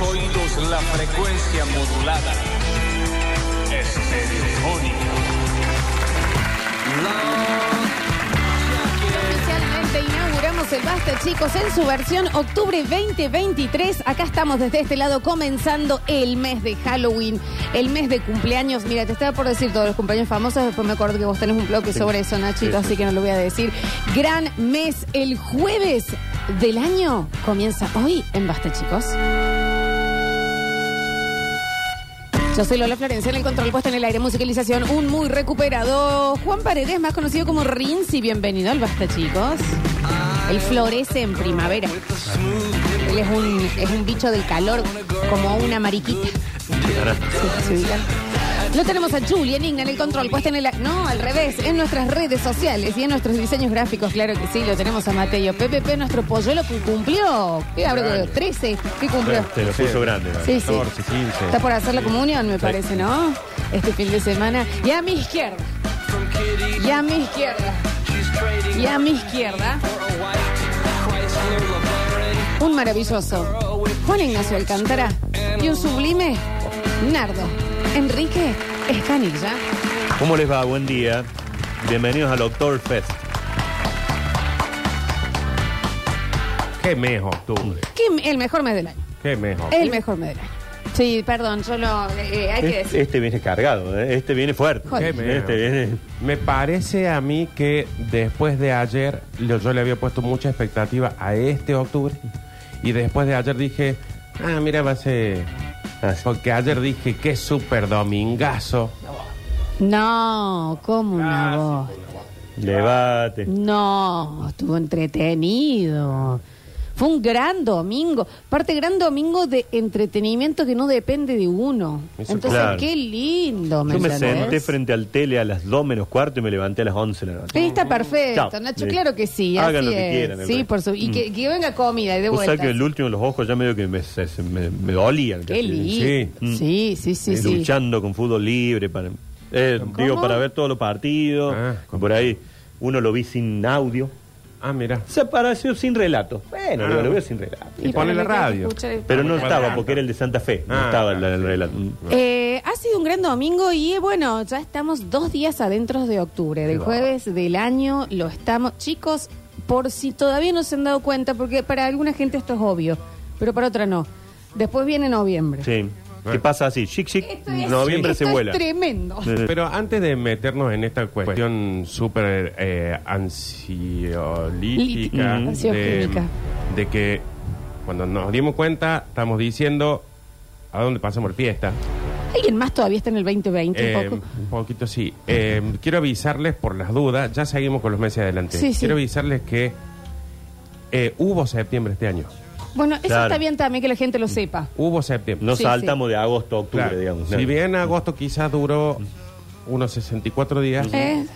oídos la frecuencia modulada. Estereofónica. Oficialmente inauguramos el Basta, chicos, en su versión octubre 2023. Acá estamos desde este lado comenzando el mes de Halloween, el mes de cumpleaños. Mira, te estaba por decir todos los cumpleaños famosos, después me acuerdo que vos tenés un bloque sobre eso, Nachito, así que no lo voy a decir. Gran mes, el jueves del año comienza hoy en Basta, chicos. Yo soy Lola Florencia en el control puesto en el aire, musicalización, un muy recuperado Juan Paredes, más conocido como Rinzi. Bienvenido al Basta, chicos. Él florece en primavera. Él es un, es un bicho del calor, como una mariquita. Sí, sí, ubican. Lo tenemos a Julian Igna en el control, puesta en el... No, al revés, en nuestras redes sociales y en nuestros diseños gráficos, claro que sí, lo tenemos a Mateo. PPP, nuestro polluelo que cumplió, ¿qué habrá? 13, ¿qué cumplió? Te lo puso grande. ¿no? Sí, sí. 14, 15. Está por hacer la comunión, me parece, ¿no? Este fin de semana. Y a mi izquierda. Y a mi izquierda. Y a mi izquierda. Un maravilloso Juan Ignacio Alcántara. Y un sublime Nardo. Enrique Escanilla. ¿Cómo les va? Buen día. Bienvenidos al Oktoberfest. Qué mes octubre. ¿Qué- el mejor mes del año. Qué mes El mejor mes del año. Sí, perdón, yo lo. eh, hay que Este, decir. este viene cargado, ¿eh? este viene fuerte. Joder. Qué mes. Este viene. Me parece a mí que después de ayer, lo- yo le había puesto mucha expectativa a este octubre. Y después de ayer dije, ah, mira, va a ser. Porque ayer dije, qué súper domingazo. No, como una voz. Debate. No, estuvo entretenido. Fue un gran domingo. Parte gran domingo de entretenimiento que no depende de uno. Eso Entonces, claro. qué lindo. ¿me Yo me senté frente al tele a las 2 menos cuarto y me levanté a las 11 de la noche. Está perfecto, Chao. Nacho, Sí. claro que sí. Hagan así lo que es. quieran, Sí, por su... Y Mm. que, que venga comida y de O sea vuelta. que el último de los ojos ya medio que me, se- se- me, me dolían. Qué casi. lindo. Sí. Mm. Sí, sí, sí, Eh, sí. Luchando con fútbol libre. Para, eh, digo, para ver todos los partidos. Ah, por ahí uno lo vi sin audio. Ah, mira. Se apareció sin relato. Bueno, Ah. digo, lo veo sin relato. Y Ponle la radio. Pero no estaba porque era el de Santa Fe. No Ah, estaba el, claro. el relato. Eh, ha sido un gran domingo y eh, bueno, ya estamos dos días adentro de octubre, del jueves del año, lo estamos. Chicos, por si todavía no se han dado cuenta, porque para alguna gente esto es obvio, pero para otra no. Después viene noviembre. Sí. ¿Qué pasa así? Chic, chic. Esto es, Noviembre esto se es vuela. tremendo. Eh, Pero antes de meternos en esta cuestión súper eh, ansiolítica, Lí- de, que cuando nos dimos cuenta, estamos diciendo a dónde pasamos la fiesta. ¿Alguien más todavía está en el 2020 Eh, un poco? un poquito sí. Eh, quiero avisarles por las dudas, ya seguimos con los meses adelante. Sí, sí. Quiero avisarles que eh, hubo septiembre este año. Bueno, eso claro. está bien también que la gente lo sepa. Hubo septiembre. No Sí, saltamos de agosto a octubre, Claro. digamos. Si bien agosto quizás duró unos 64 días, Eh,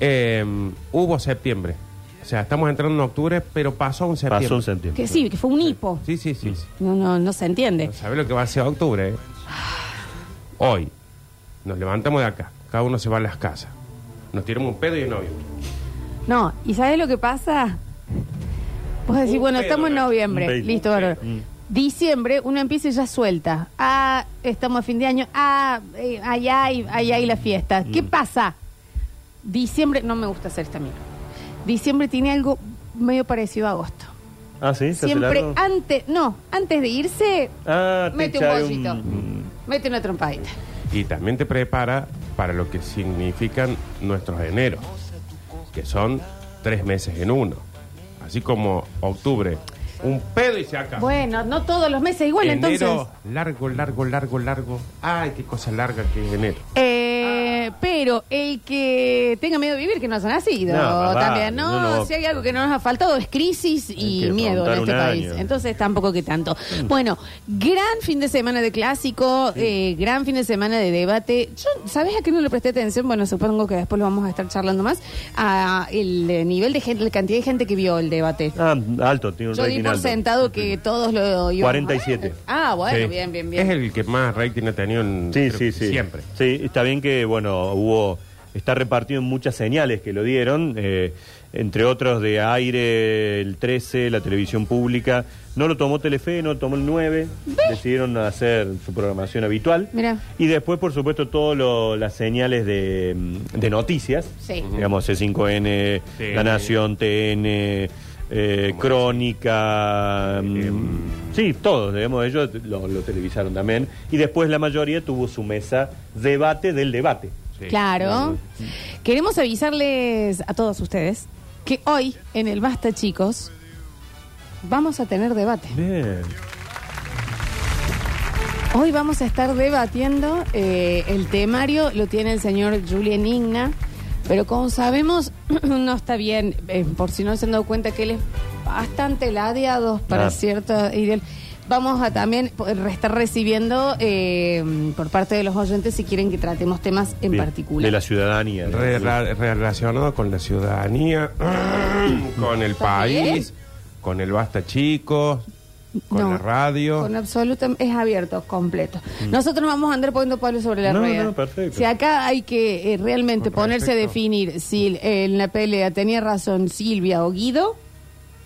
eh, hubo septiembre. O sea, estamos entrando en octubre, pero pasó un septiembre. Pasó un septiembre. que sí, que fue un hipo. Sí, sí, sí. sí. No, no, no se entiende. ¿Sabes lo que va a ser octubre? eh? Hoy nos levantamos de acá, cada uno se va a las casas. Nos tiramos un pedo y es novio. No, ¿y sabes lo que pasa? Vos decís, Un bueno, pedo, estamos en ¿no? noviembre, Un listo, bárbaro. Mm. Diciembre, uno empieza y ya suelta. Ah, estamos a fin de año. Ah, eh, allá hay, allá hay la fiesta. ¿Qué Mm. pasa? Diciembre, no me gusta hacer esta mierda. Diciembre tiene algo medio parecido a agosto. Ah, sí, se hace Siempre largo? antes, no, antes de irse, Ah, te mete un echa pollito. un- mete una trompadita. Y también te prepara para lo que significan nuestros eneros, que son tres meses en uno. Así como octubre, un pedo y se acaba. Bueno, no todos los meses igual, enero, entonces. largo, largo, largo, largo. Ay, qué cosa larga que es enero. Eh, pero el que tenga miedo de vivir, que no haya nacido No, más también, vale, ¿no? no, no. Si hay algo que no nos ha faltado es crisis y que miedo en afrontar este un país. año. Mm. Entonces tampoco que tanto. Bueno, gran fin de semana de clásico, eh, gran fin de semana de debate. Yo, ¿sabes a qué no le presté atención? Bueno, supongo que después lo vamos a estar charlando más. A el eh, nivel de gente, la cantidad de gente que vio el debate. Ah, alto, tiene un Yo rating por sentado que todos lo ver. 47. Ah, bueno, Sí. bien, bien, bien. Es el que más rating ha tenido en, Sí, creo sí, que sí. siempre. Sí, está bien que, bueno, hubo está repartido en muchas señales que lo dieron, eh, entre otros de aire, el 13, la televisión pública. No lo tomó Telefe, no lo tomó el 9, decidieron hacer su programación habitual. Mira. Y después, por supuesto, todas las señales de, mm, de noticias, Sí. digamos C5N, TN. La Nación, TN, eh, Crónica, mm, Em. sí, todos, digamos, ellos lo, lo televisaron también. Y después la mayoría tuvo su mesa debate del debate. Sí. Claro. Queremos avisarles a todos ustedes que hoy en el Basta, chicos, vamos a tener debate. Bien. Hoy vamos a estar debatiendo eh, el temario, lo tiene el señor Julián Igna, pero como sabemos, no está bien, eh, por si no se han dado cuenta que él es bastante ladeado para Ah. cierto ideal. Vamos a también estar recibiendo eh, por parte de los oyentes si quieren que tratemos temas en Bien. particular. De la ciudadanía. Re- ra- relacionado con la ciudadanía, con el país, con el basta chicos, con No, la radio. Con absoluta, es abierto, completo. Nosotros no vamos a andar poniendo palos sobre la Mm. No, rueda. no, perfecto. Si acá hay que eh, realmente Con ponerse a definir si eh, en la pelea tenía razón Silvia o Guido,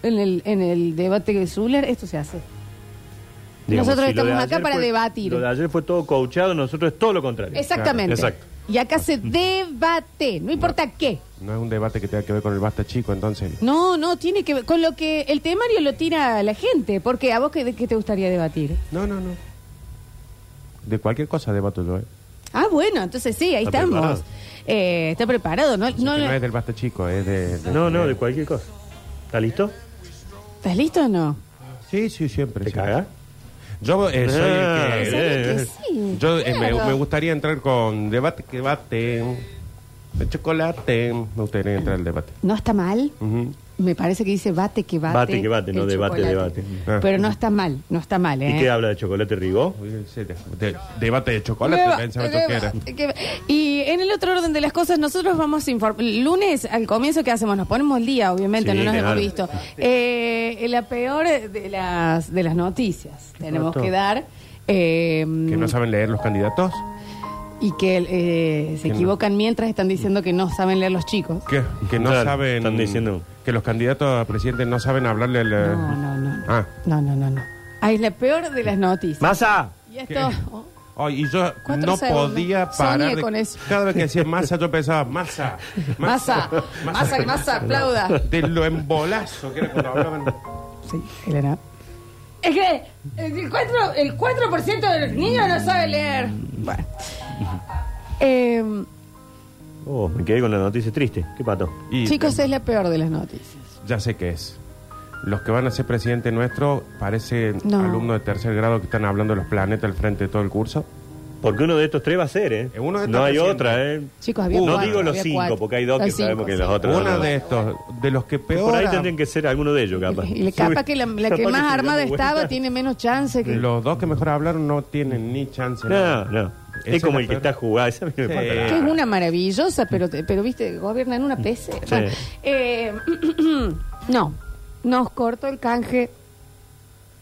en el, en el debate de Zuller, esto se hace. Nosotros estamos acá para fue- debatir. Lo de ayer fue todo coachado, nosotros es todo lo contrario. Exactamente. Claro, exacto. Y acá se debate, no importa qué. No es un debate que tenga que ver con el basta chico, entonces. No, no, tiene que ver con lo que el temario lo tira la gente. Porque a vos, ¿qué, qué te gustaría debatir? No, no, no. De cualquier cosa debato yo, ¿eh? Ah, bueno, entonces sí, ahí Está estamos. preparado. Eh, está preparado, ¿no? O sea, no, que no es del basta chico, es de. de- No, no, de cualquier cosa. ¿Está listo? ¿Estás listo o no? Sí, sí, siempre. ¿Te sí. Yo eh, soy Ah, el que. ¿Sabes eh, que sí? Yo eh, me, Claro. me gustaría entrar con debate que bate, de chocolate. Me gustaría entrar al debate. No está mal. Ujú. Me parece que dice bate que bate. Bate que bate, no debate, debate. Ah. Pero no está mal, no está mal, ¿eh? ¿Y qué habla de chocolate de- de- debate de chocolate, Deba- pensaba yo que era. deba- que- Y en el otro orden de las cosas, nosotros vamos a informar. Lunes, al comienzo, ¿qué hacemos? Nos ponemos el día, obviamente, Sí, no nos claro. hemos visto. Eh, la peor de las, de las noticias. Tenemos que dar. eh, Que no saben leer los candidatos. Y que eh, se Que no. equivocan mientras están diciendo que no saben leer los chicos. Que, que no Claro, saben. están diciendo- Que los candidatos a presidente no saben hablarle al. No, no, no. No, Ah. no, no, no. no. Ah, es la peor de las noticias. ¡Masa! Y esto. Oh, Ay, y yo Cuatro no segundos. podía Soñé parar. de- con eso. Cada vez que decía masa, yo pensaba, masa. Masa, masa, que masa, aplauda. De lo embolazo que era cuando hablaban. Sí, Elena. Es que el 4%, el 4 de los niños no sabe leer. Bueno. Eh, Oh, me quedé con la noticia triste. ¿Qué pato? Y chicos, es la peor de las noticias. ya sé qué es. Los que van a ser presidente nuestro parecen No. alumnos de tercer grado que están hablando de los planetas al frente de todo el curso. Porque uno de estos tres va a ser, ¿eh? Uno de estos no hay presidente. otra, ¿eh? Chicos, había no cuatro, digo los había cinco, cuatro. porque hay dos que cinco, sabemos que sí. los otros Uno no. de estos, de los que peor. Por ahí tendrían que ser alguno de ellos, capaz. Y le capaz que la, la que más armada dieron estaba vuelta. tiene menos chance que. Los dos que mejor hablaron no tienen ni chance. No, no. Es como el que está jugado. Esa a mí me Sí. que es una maravillosa, pero, pero viste, gobierna en una PC. Bueno, eh, no, nos cortó el canje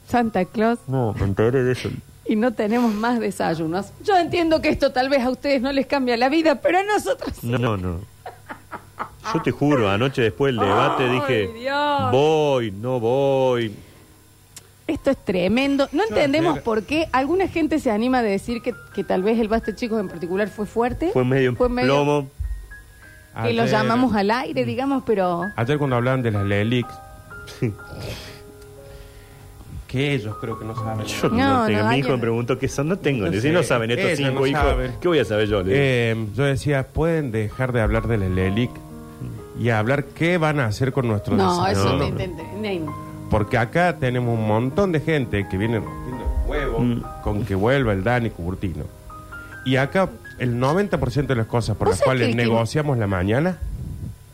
Santa Claus No, me enteré de eso. y no tenemos más desayunos. Yo entiendo que esto tal vez a ustedes no les cambia la vida, pero a nosotros sí. No, no, no. Yo te juro, anoche después del debate Ay, dije, Dios. voy, no voy. Esto es tremendo. No entendemos por qué alguna gente se anima a decir que, que tal vez el Basta Chicos en particular fue fuerte. Fue medio Fue medio- plomo. Que lo Ayer- llamamos al aire, digamos, pero... Ayer cuando hablaban de las Lelix. que ellos creo que no saben. Yo No, no, no, tengo. Mi hijo alguien- me preguntó qué son. No tengo. No Si sé. no saben estos Ellos cinco no hijos, saben. ¿qué voy a saber yo? Le digo. Eh, yo decía, pueden dejar de hablar de las Lelic y hablar qué van a hacer con nuestro No, eso desayuno. te, te- te- te- Porque acá tenemos un montón de gente que viene rompiendo el huevo Mm. con que vuelva el Dani Cuburtino. Y acá el 90% de las cosas por ¿Vos las cuales que- que- negociamos la mañana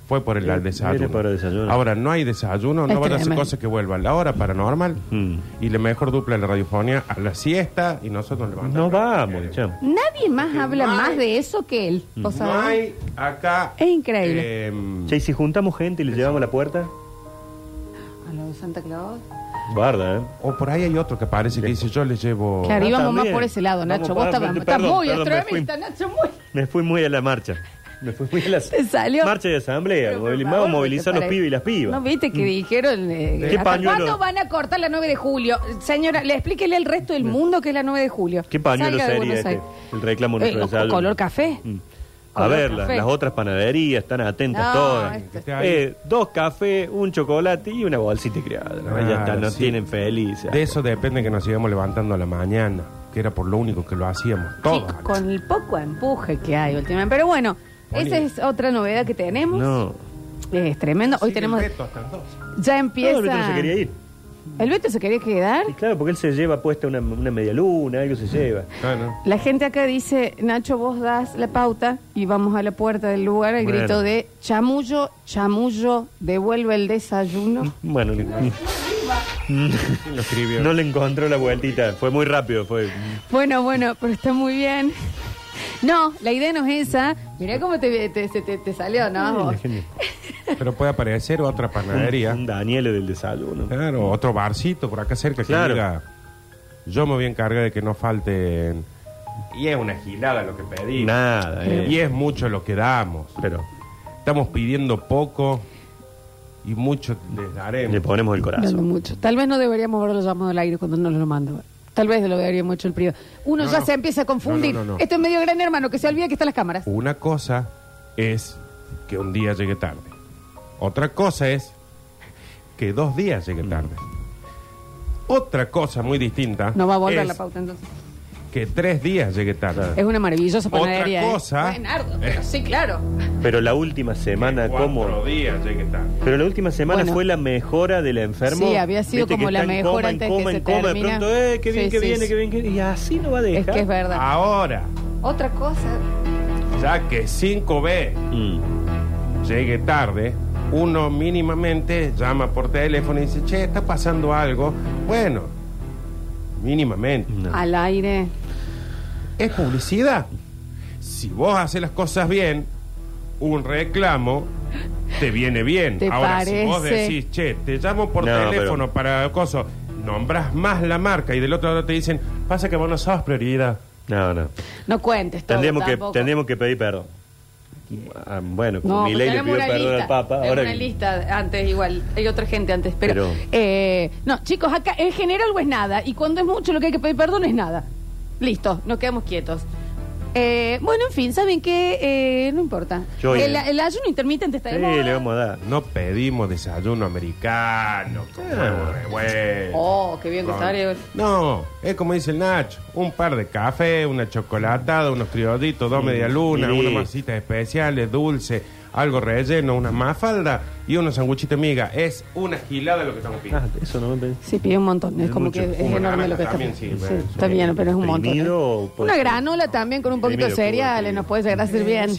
fue por el Eh, desayuno. para. Ahora, no hay desayuno, Es no van a hacer cosas que vuelvan. La hora paranormal Mm. y la mejor dupla de la radiofonía a la siesta y nosotros levantamos. No vamos, chamo. Nadie más habla no hay- más de eso que él. ¿Vos No hay acá. Es increíble. eh, Che, ¿y si juntamos gente y le llevamos a la puerta? Lo de Santa Claus. Guarda, ¿eh? o por ahí hay otro que parece que dice yo le llevo. Claro, Ah, íbamos más por ese lado, Vamos Nacho. para- Vos estás, perdón, estás muy perdón, me extremista, Nacho, muy. Me fui muy a la marcha. Me fui muy a la Te salió. marcha de asamblea. Pero, por movili- favor, Vamos a movilizar ¿te los pibes y las pibas. ¿No viste que dijeron? eh, ¿Qué ¿hasta pañuelo? ¿Cuándo van a cortar la 9 de julio? Señora, le explíquele al resto del mundo que es la 9 de julio. ¿Qué pañuelo Salga de sería Buenos este? Aires. El reclamo Eh, nuestro color café. Mm. A ver, las otras panaderías están atentas No, todas. esto- Eh, dos cafés, un chocolate y una bolsita criada. ¿no? ya está, nos sí. tienen felices. De eso depende que nos sigamos levantando a la mañana, que era por lo único que lo hacíamos. Todos. Chicos, con el poco empuje que hay últimamente. Pero bueno, esa es otra novedad que tenemos. No. Es tremendo. Hoy tenemos. Ya empieza. No, no se quería ir. ¿El Beto se quería quedar? Y claro, porque él se lleva puesta una, una media luna, algo se lleva. Ah, no. La gente acá dice, Nacho, vos das la pauta y vamos a la puerta del lugar al Bueno. grito de chamullo, chamullo, devuelve el desayuno. Bueno, le- Lo escribió. no le encontró la vueltita. Fue muy rápido. Fue. Bueno, bueno, pero está muy bien. No, la idea no es esa. Mirá cómo te, te, se te- te salió, ¿no? Ay, genial. Pero puede aparecer otra panadería. Un Daniel del desayuno. Claro, otro barcito por acá cerca que Claro. diga, yo me voy a encargar de que no falten. Y es una gilada lo que pedimos. Nada, eh. Y es mucho lo que damos. Pero Estamos pidiendo poco y mucho les daremos. le ponemos el corazón. mucho. Tal vez no deberíamos haberlo llamado al aire cuando nos lo mandó. Tal vez lo deberíamos hecho el privado. Uno No, ya no. se empieza a confundir. No, no, no, no. Esto es medio gran hermano, que se olvida que están las cámaras. Una cosa es que un día llegue tarde. Otra cosa es que dos días llegue tarde. Otra cosa muy distinta No va a volver es la pauta entonces. que tres días llegue tarde. Es una maravillosa Otra panadería. ¿eh? cosa- Buenardo, pero sí, claro. Pero la última semana, Cuatro ¿cómo? días llegue tarde. Pero la última semana Bueno. fue la mejora del enfermo. Sí, había sido Viste como que la está en mejor coma, en antes coma, que en se coma, termina. De pronto, eh, qué bien Sí, que sí, viene, sí. qué bien que Y así no va a dejar. Es que es verdad. Ahora, Otra cosa. ya que 5B Mm. llegue tarde, uno mínimamente llama por teléfono y dice, che, está pasando algo. Bueno, mínimamente. No. Al aire. Es publicidad. Si vos haces las cosas bien, un reclamo te viene bien. ¿Te Ahora, si vos decís, che, te llamo por No, teléfono para coso, nombras más la marca y del otro lado te dicen, pasa que vos no sos prioridad. No, no. No cuentes todo Tendríamos que, tendríamos que pedir perdón. Ah, bueno, No, mi pues ley le pidió una perdón lista. al Papa. Tenemos Ahora una lista antes igual. Hay otra gente antes. Pero, Pero- eh, no, chicos, acá en general o es nada. Y cuando es mucho lo que hay que pedir perdón es nada. Listo, nos quedamos quietos. Eh, bueno, en fin, ¿saben qué? Eh, no importa. Yo- el, el ayuno intermitente está Sí, de moda. le vamos a dar. No pedimos desayuno americano, con huevo revuelto. Oh, qué bien que Con- estaría. No, es como dice el Nacho, un par de café, una chocolatada, unos criollitos, dos medialunas, y- unas masitas especiales, dulce, algo relleno, una mafalda y unos sanguchitos miga. Es una gilada lo que estamos pidiendo. Ah, eso no me pensé. Sí, pide un montón. Es, Es como mucho. que es Una enorme lo que está también pidiendo. Sí, está bien, pero es un montón. ¿eh? puede Una ser- granola también con un poquito de Exprimido, cereales nos puede llegar a servir bien.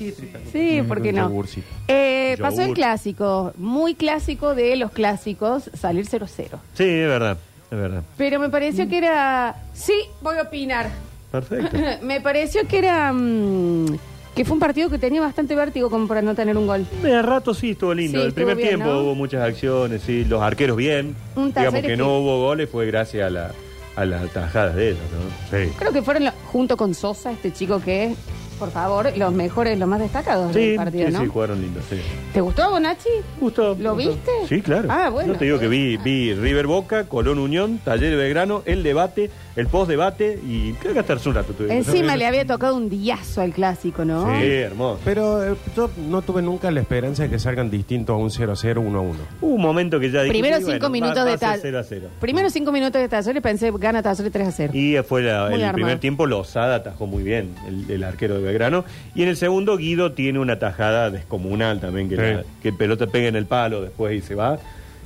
Sí, ¿por qué no? Yogurcito. Eh, pasó el Yogur. clásico, muy clásico de los clásicos, salir 0-0. Sí, es verdad. Es verdad. Pero me pareció que era... Sí, voy a opinar. Perfecto. me pareció que era... mm, que fue un partido que tenía bastante vértigo como para no tener un gol. De rato sí estuvo lindo. Sí, el primer bien, tiempo ¿no? hubo muchas acciones, sí, los arqueros bien. Un Digamos que que- no hubo goles fue gracias a la a las tajadas de ellos, ¿no? Sí. Creo que fueron lo- junto con Sosa, este chico que es, por favor, los mejores, los más destacados Sí, del partido, sí, ¿no? sí, jugaron lindo, sí. ¿Te gustó, Bonachi? Gustó. ¿Lo gustó. viste? Sí, claro. Ah, bueno. Yo te digo que vi, vi River Boca, Colón Unión, Taller de Belgrano, el debate, el post-debate y creo que hasta hace un rato tuve. Encima le había tocado un diazo al clásico, ¿no? Sí, hermoso. Pero eh, yo no tuve nunca la esperanza de que salgan distintos a un 0-0, 1-1. Hubo un momento que ya dije, Primero sí, cinco bueno, minutos va- va de a ser tal. 0 a 0. Primero cinco minutos de Talleres pensé, gana Talleres 3 a 0. Y fue la- Muy el armado. primer tiempo Lozada atajó muy bien, el, el arquero de Belgrano. Y en el segundo Guido tiene una tajada descomunal también, que, Sí. la, que el pelota pega en el palo después y se va.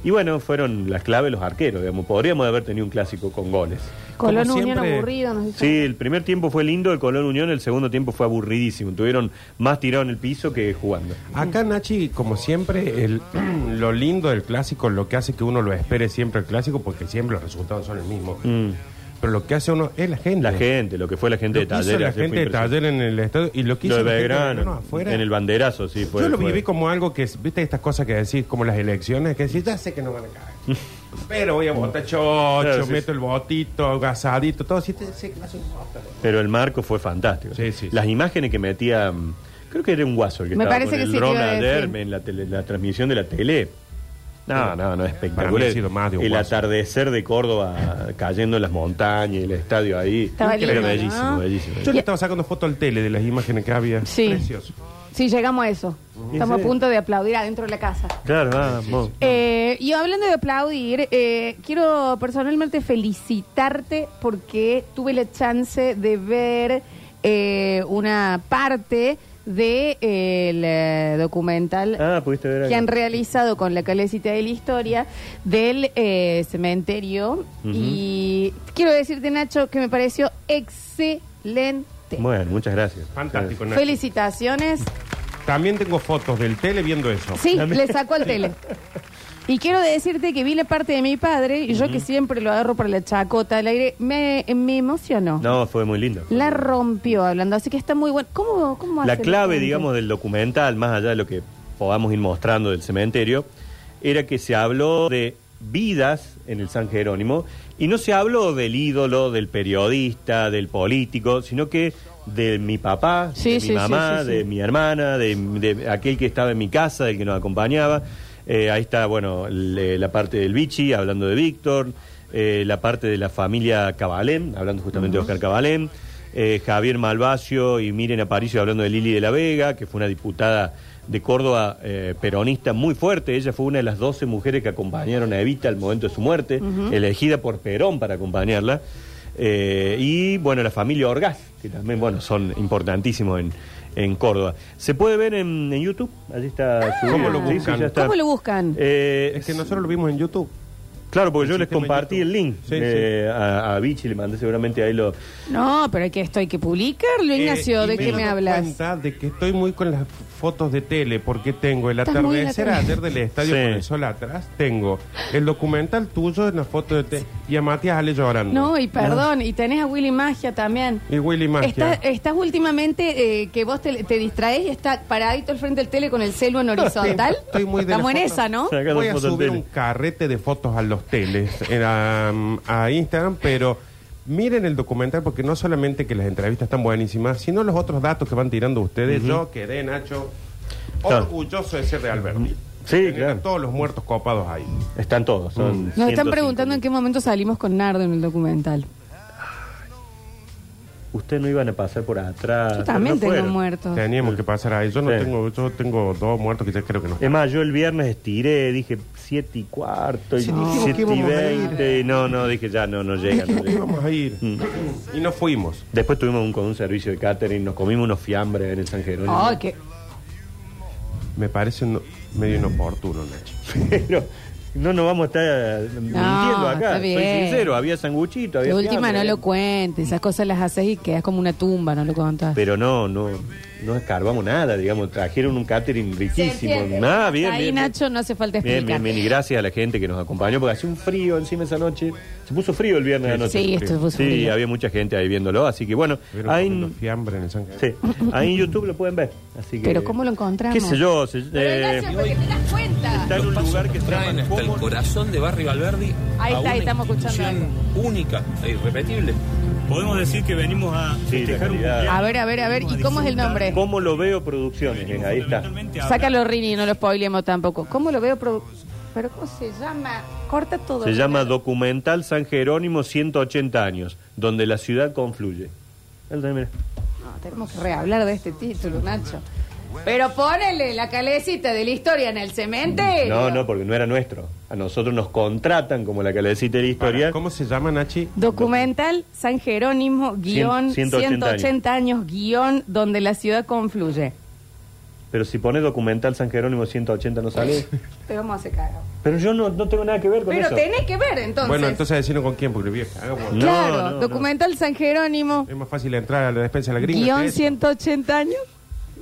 Y bueno, fueron las claves los arqueros, digamos. Podríamos haber tenido un clásico con goles. Colón como Unión siempre- aburrido, nos dice. Sí, el primer tiempo fue lindo, el Colón Unión, el segundo tiempo fue aburridísimo. Tuvieron más tirado en el piso que jugando. Acá, Nachi, como siempre, el, lo lindo del clásico, lo que hace que uno lo espere siempre el clásico, porque siempre los resultados son el mismo. Mm. Pero lo que hace uno es la gente. La gente, lo que fue la gente Lo de Taller. la gente de taller en el estadio y lo que Lo hizo de la gente Belgrano, no, afuera. en el banderazo, sí. Fue, Yo lo fue- viví como algo que, viste estas cosas que decís, como las elecciones, que decís, ya sé que no van a caer. Pero voy a votar chocho, Claro, sí, meto sí. el votito, gasadito, todo. Sí, te- sé que va a ser un voto. Pero el marco fue fantástico. Sí, sí, sí. Las imágenes que metía mm, Creo que era un guaso el que Me estaba parece con que el dron ayer en la, tele- la transmisión de la tele. No, no, no, espectacular. ha sido más de un el guaso. atardecer de Córdoba cayendo en las montañas, el estadio ahí. Estaba Era lindo, bellísimo, ¿no? bellísimo. Yo le estaba sacando foto al tele de las imágenes que había. Sí. Precioso. Sí, llegamos a eso. Estamos Sí. a punto de aplaudir adentro de la casa. Claro, vamos. Eh, y hablando de aplaudir, eh, quiero personalmente felicitarte porque tuve la chance de ver eh, una parte del documental Ah, pudiste ver que han realizado con la calecita de la historia del eh, cementerio. Y quiero decirte, Nacho, que me pareció excelente. Bueno, muchas gracias. Fantástico, Nacho. Felicitaciones. También tengo fotos del tele viendo eso. Sí, le sacó al tele. Y quiero decirte que vi la parte de mi padre y yo que siempre lo agarro para la chacota al aire, me, me emocionó. No, fue muy lindo. La rompió hablando, así que está muy bueno. ¿Cómo, cómo La hace clave, gente? digamos, del documental, más allá de lo que podamos ir mostrando del cementerio, era que se habló de vidas en el San Jerónimo y no se habló del ídolo, del periodista, del político, sino que de mi papá, Sí, de mi mamá, sí, sí, sí. de mi hermana, de, de aquel que estaba en mi casa, del que nos acompañaba. Eh, ahí está, bueno, le- la parte del Vichy, hablando de Víctor, eh, la parte de la familia Cabalén, hablando justamente de Oscar Cabalén, eh, Javier Malvacio y Miren Aparicio hablando de Lili de la Vega, que fue una diputada de Córdoba eh, peronista muy fuerte. Ella fue una de las 12 mujeres que acompañaron a Evita al momento de su muerte, elegida por Perón para acompañarla. Eh, y bueno, la familia Orgaz, que también bueno, son importantísimos en, en Córdoba. Se puede ver en, en YouTube, allí está subido. ¿Cómo lo Sí, sí, buscan? ya está. ¿Cómo lo buscan? Eh, Es que nosotros lo vimos en YouTube. Claro, porque El yo les compartí el link Sí, eh, A, a Vichy, le mandé seguramente ahí lo... No, pero hay que esto hay que publicarlo, Ignacio. Eh, y ¿De qué me hablas? cuenta de que estoy muy con las fotos de tele porque tengo el atardecer ayer del estadio Sí. con el sol atrás, tengo el documental tuyo en la foto de tele y a Matías Ale llorando. No, y perdón, y tenés a Willy Magia también. Y Willy Magia. Está- estás últimamente eh, que vos te, te distraes y está paradito al frente del tele con el celo en horizontal. Estoy muy de Estamos la en esa, ¿no? Voy a subir tele. un carrete de fotos a los teles en, a, a Instagram, pero miren el documental porque no solamente que las entrevistas están buenísimas, sino los otros datos que van tirando ustedes. Yo quedé, Nacho, Claro. orgulloso de ser de Alberti. Sí, claro. todos los muertos copados ahí. Están todos, son Nos están 105 preguntando en qué momento salimos con Nardo en el documental. Ustedes no iban a pasar por atrás. Yo también no tengo fueron. muertos. Teníamos que pasar ahí. Yo no Sí. tengo, yo tengo dos muertos que ya creo que no. Es más, yo el viernes estiré, dije siete y cuarto, y Sí, siete y veinte, y no, no, dije ya, no, no llega, no llega. Íbamos a ir. Mm. Y no fuimos. Después tuvimos un, con un servicio de catering, nos comimos unos fiambres en el San Jerónimo. Ay, que Me parece no- medio inoportuno, Nacho. Pero no nos vamos a estar mintiendo acá. está Soy bien. sincero, había sanguchito, había de última fiambre. no lo cuentes, esas cosas las haces y quedas como una tumba, no lo contás. Pero no, no, no escarbamos nada, digamos, trajeron un catering riquísimo. Ah, bien, Ahí, bien, bien. Nacho, no hace falta Bien, explicar. bien, bien, y gracias a la gente que nos acompañó, porque hacía un frío encima esa noche. Se puso frío el viernes de la noche. Sí, esto se puso Sí, frío. había mucha gente ahí viéndolo, así que bueno, ahí en, fiambre en el San sí, ahí en YouTube lo pueden ver. Así que, Pero ¿cómo lo encontramos? ¿Qué sé yo? se- eh, porque te das cuenta. está en un lugar que traen hasta el corazón de Barrio Alberdi Ahí está, una ahí estamos escuchando institución única e irrepetible. Podemos decir que venimos a festejar un calidad. cumpleaños. A ver, a ver, a ver, ¿y cómo es el nombre? ¿Cómo lo veo producciones? ahí está. Sácalo, Rini, no lo spoilemos tampoco. ¿Cómo lo veo? produ- ¿Pero cómo se llama? Corta todo. Se llama Documental San Jerónimo 180 años, donde la ciudad confluye. No, tenemos que rehablar de este título, Nacho. Pero ponele la calecita de la historia en el cementerio. No, no, porque no era nuestro. A nosotros nos contratan como la calecita de la historia. Para, ¿Cómo se llama, Nachi? Documental San Jerónimo, guion, 180 180, años, guion, donde la ciudad confluye. Pero si pone documental San Jerónimo 180 no sale. Te vamos a hacer cagar. Pero yo no, no tengo nada que ver con Pero eso. tenés que ver, entonces. Bueno, entonces decirnos con quién, porque vieja, hagamos. No, Claro, no, no. documental San Jerónimo, Es más fácil entrar a la despensa de la gringa. guion eso. 180 años,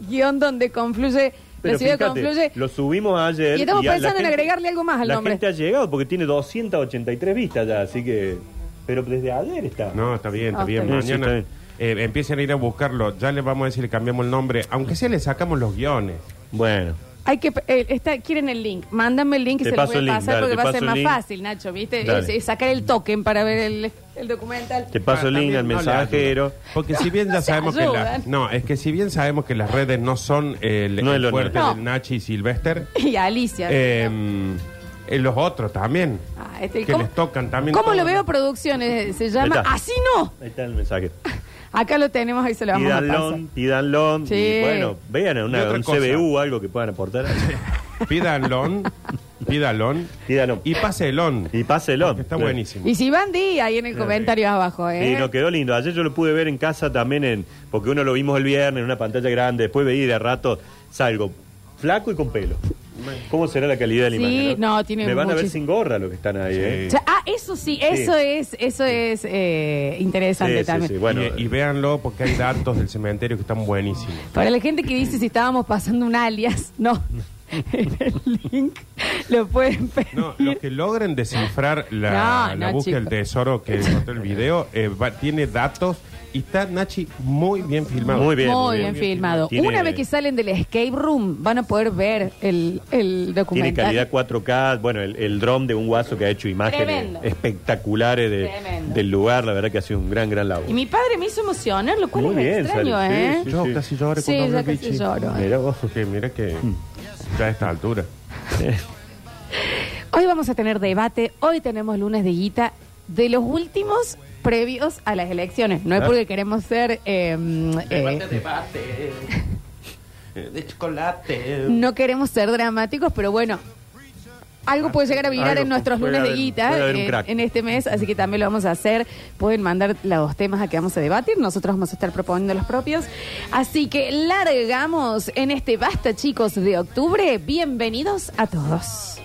guion donde confluye, Pero la ciudad fíjate, confluye. lo subimos ayer. Y estamos la pensando en gente- agregarle algo más al la nombre. gente ha llegado porque tiene 283 vistas ya, así que. Pero desde ayer está. No, está bien, está Ah, bien. está bien. Sí, Mañana eh, empiecen a ir a buscarlo. Ya les vamos a decir, le cambiamos el nombre. Aunque sea, le sacamos los guiones. Bueno. Hay que eh, está, quieren el link. Mándame el link y se lo voy a el link, pasar dale, porque va a ser más link. fácil, Nacho, ¿viste? Es sacar el token para ver el, El documental. Te paso el Ah, link al no mensajero. Porque si bien ya sabemos que las no, es que si bien sabemos que las redes no son el, No el es lo fuerte nuestro. del Nachi y Sylvester, Y Alicia. eh, eh, los otros también. Ah, este, que ¿cómo- les tocan también. ¿Cómo lo veo producciones? Se llama está. Así no. Ahí está el mensajero. Acá lo tenemos, ahí se lo vamos a pasar. Pídanlo, pídanlo. Sí. Y bueno, vean Y una, otra un cosa. CBU, algo que puedan aportar. Pídanlo, pídanlo Pídanlo. y páselón. Y que está Claro. buenísimo. Y si van, di ahí en el comentario abajo, ¿eh? Sí, nos quedó lindo. Ayer yo lo pude ver en casa también, en porque uno lo vimos el viernes en una pantalla grande. Después veí de rato, salgo flaco y con pelo. ¿Cómo será la calidad de la Sí, imagen? no, tiene Me van a ver muchis- sin gorra los que están ahí, ¿eh? O sea, ah, eso sí, eso es, eso es eh, interesante Sí, sí, también. sí, bueno. y, y véanlo porque hay datos del cementerio que están buenísimos. Para la gente que dice si estábamos pasando un alias, no. En el link lo pueden pedir. No, los que logren descifrar la, No, la no, búsqueda del chicos. tesoro que encontró el video, eh, va- tiene datos y está Nachi muy bien filmado. Muy bien. muy bien, filmado. Tiene- Una vez que salen del escape room, van a poder ver el, el Tiene documental. calidad 4K, bueno, el, el dron de un guaso que ha hecho imágenes Tremendo. espectaculares de- Tremendo. del lugar, la verdad que ha sido un gran, gran labor. Y mi padre me hizo emocionar, lo cual Muy es bien, extraño, Sally, sí, ¿eh? sí. Yo casi lloré Sí, cuando hablé casi lloro. Mira vos. Que mira que ya a esta altura. Hoy vamos a tener debate, hoy tenemos lunes de guita de los últimos previos a las elecciones. No es Ah. porque queremos ser... eh, eh, debate. De chocolate. no queremos ser dramáticos, pero bueno, algo puede llegar a virar en nuestros puede lunes de guita puede haber un en, crack. en este mes, así que también lo vamos a hacer. Pueden mandar los temas a que vamos a debatir, nosotros vamos a estar proponiendo los propios. Así que largamos en este Basta chicos de octubre. Bienvenidos a todos.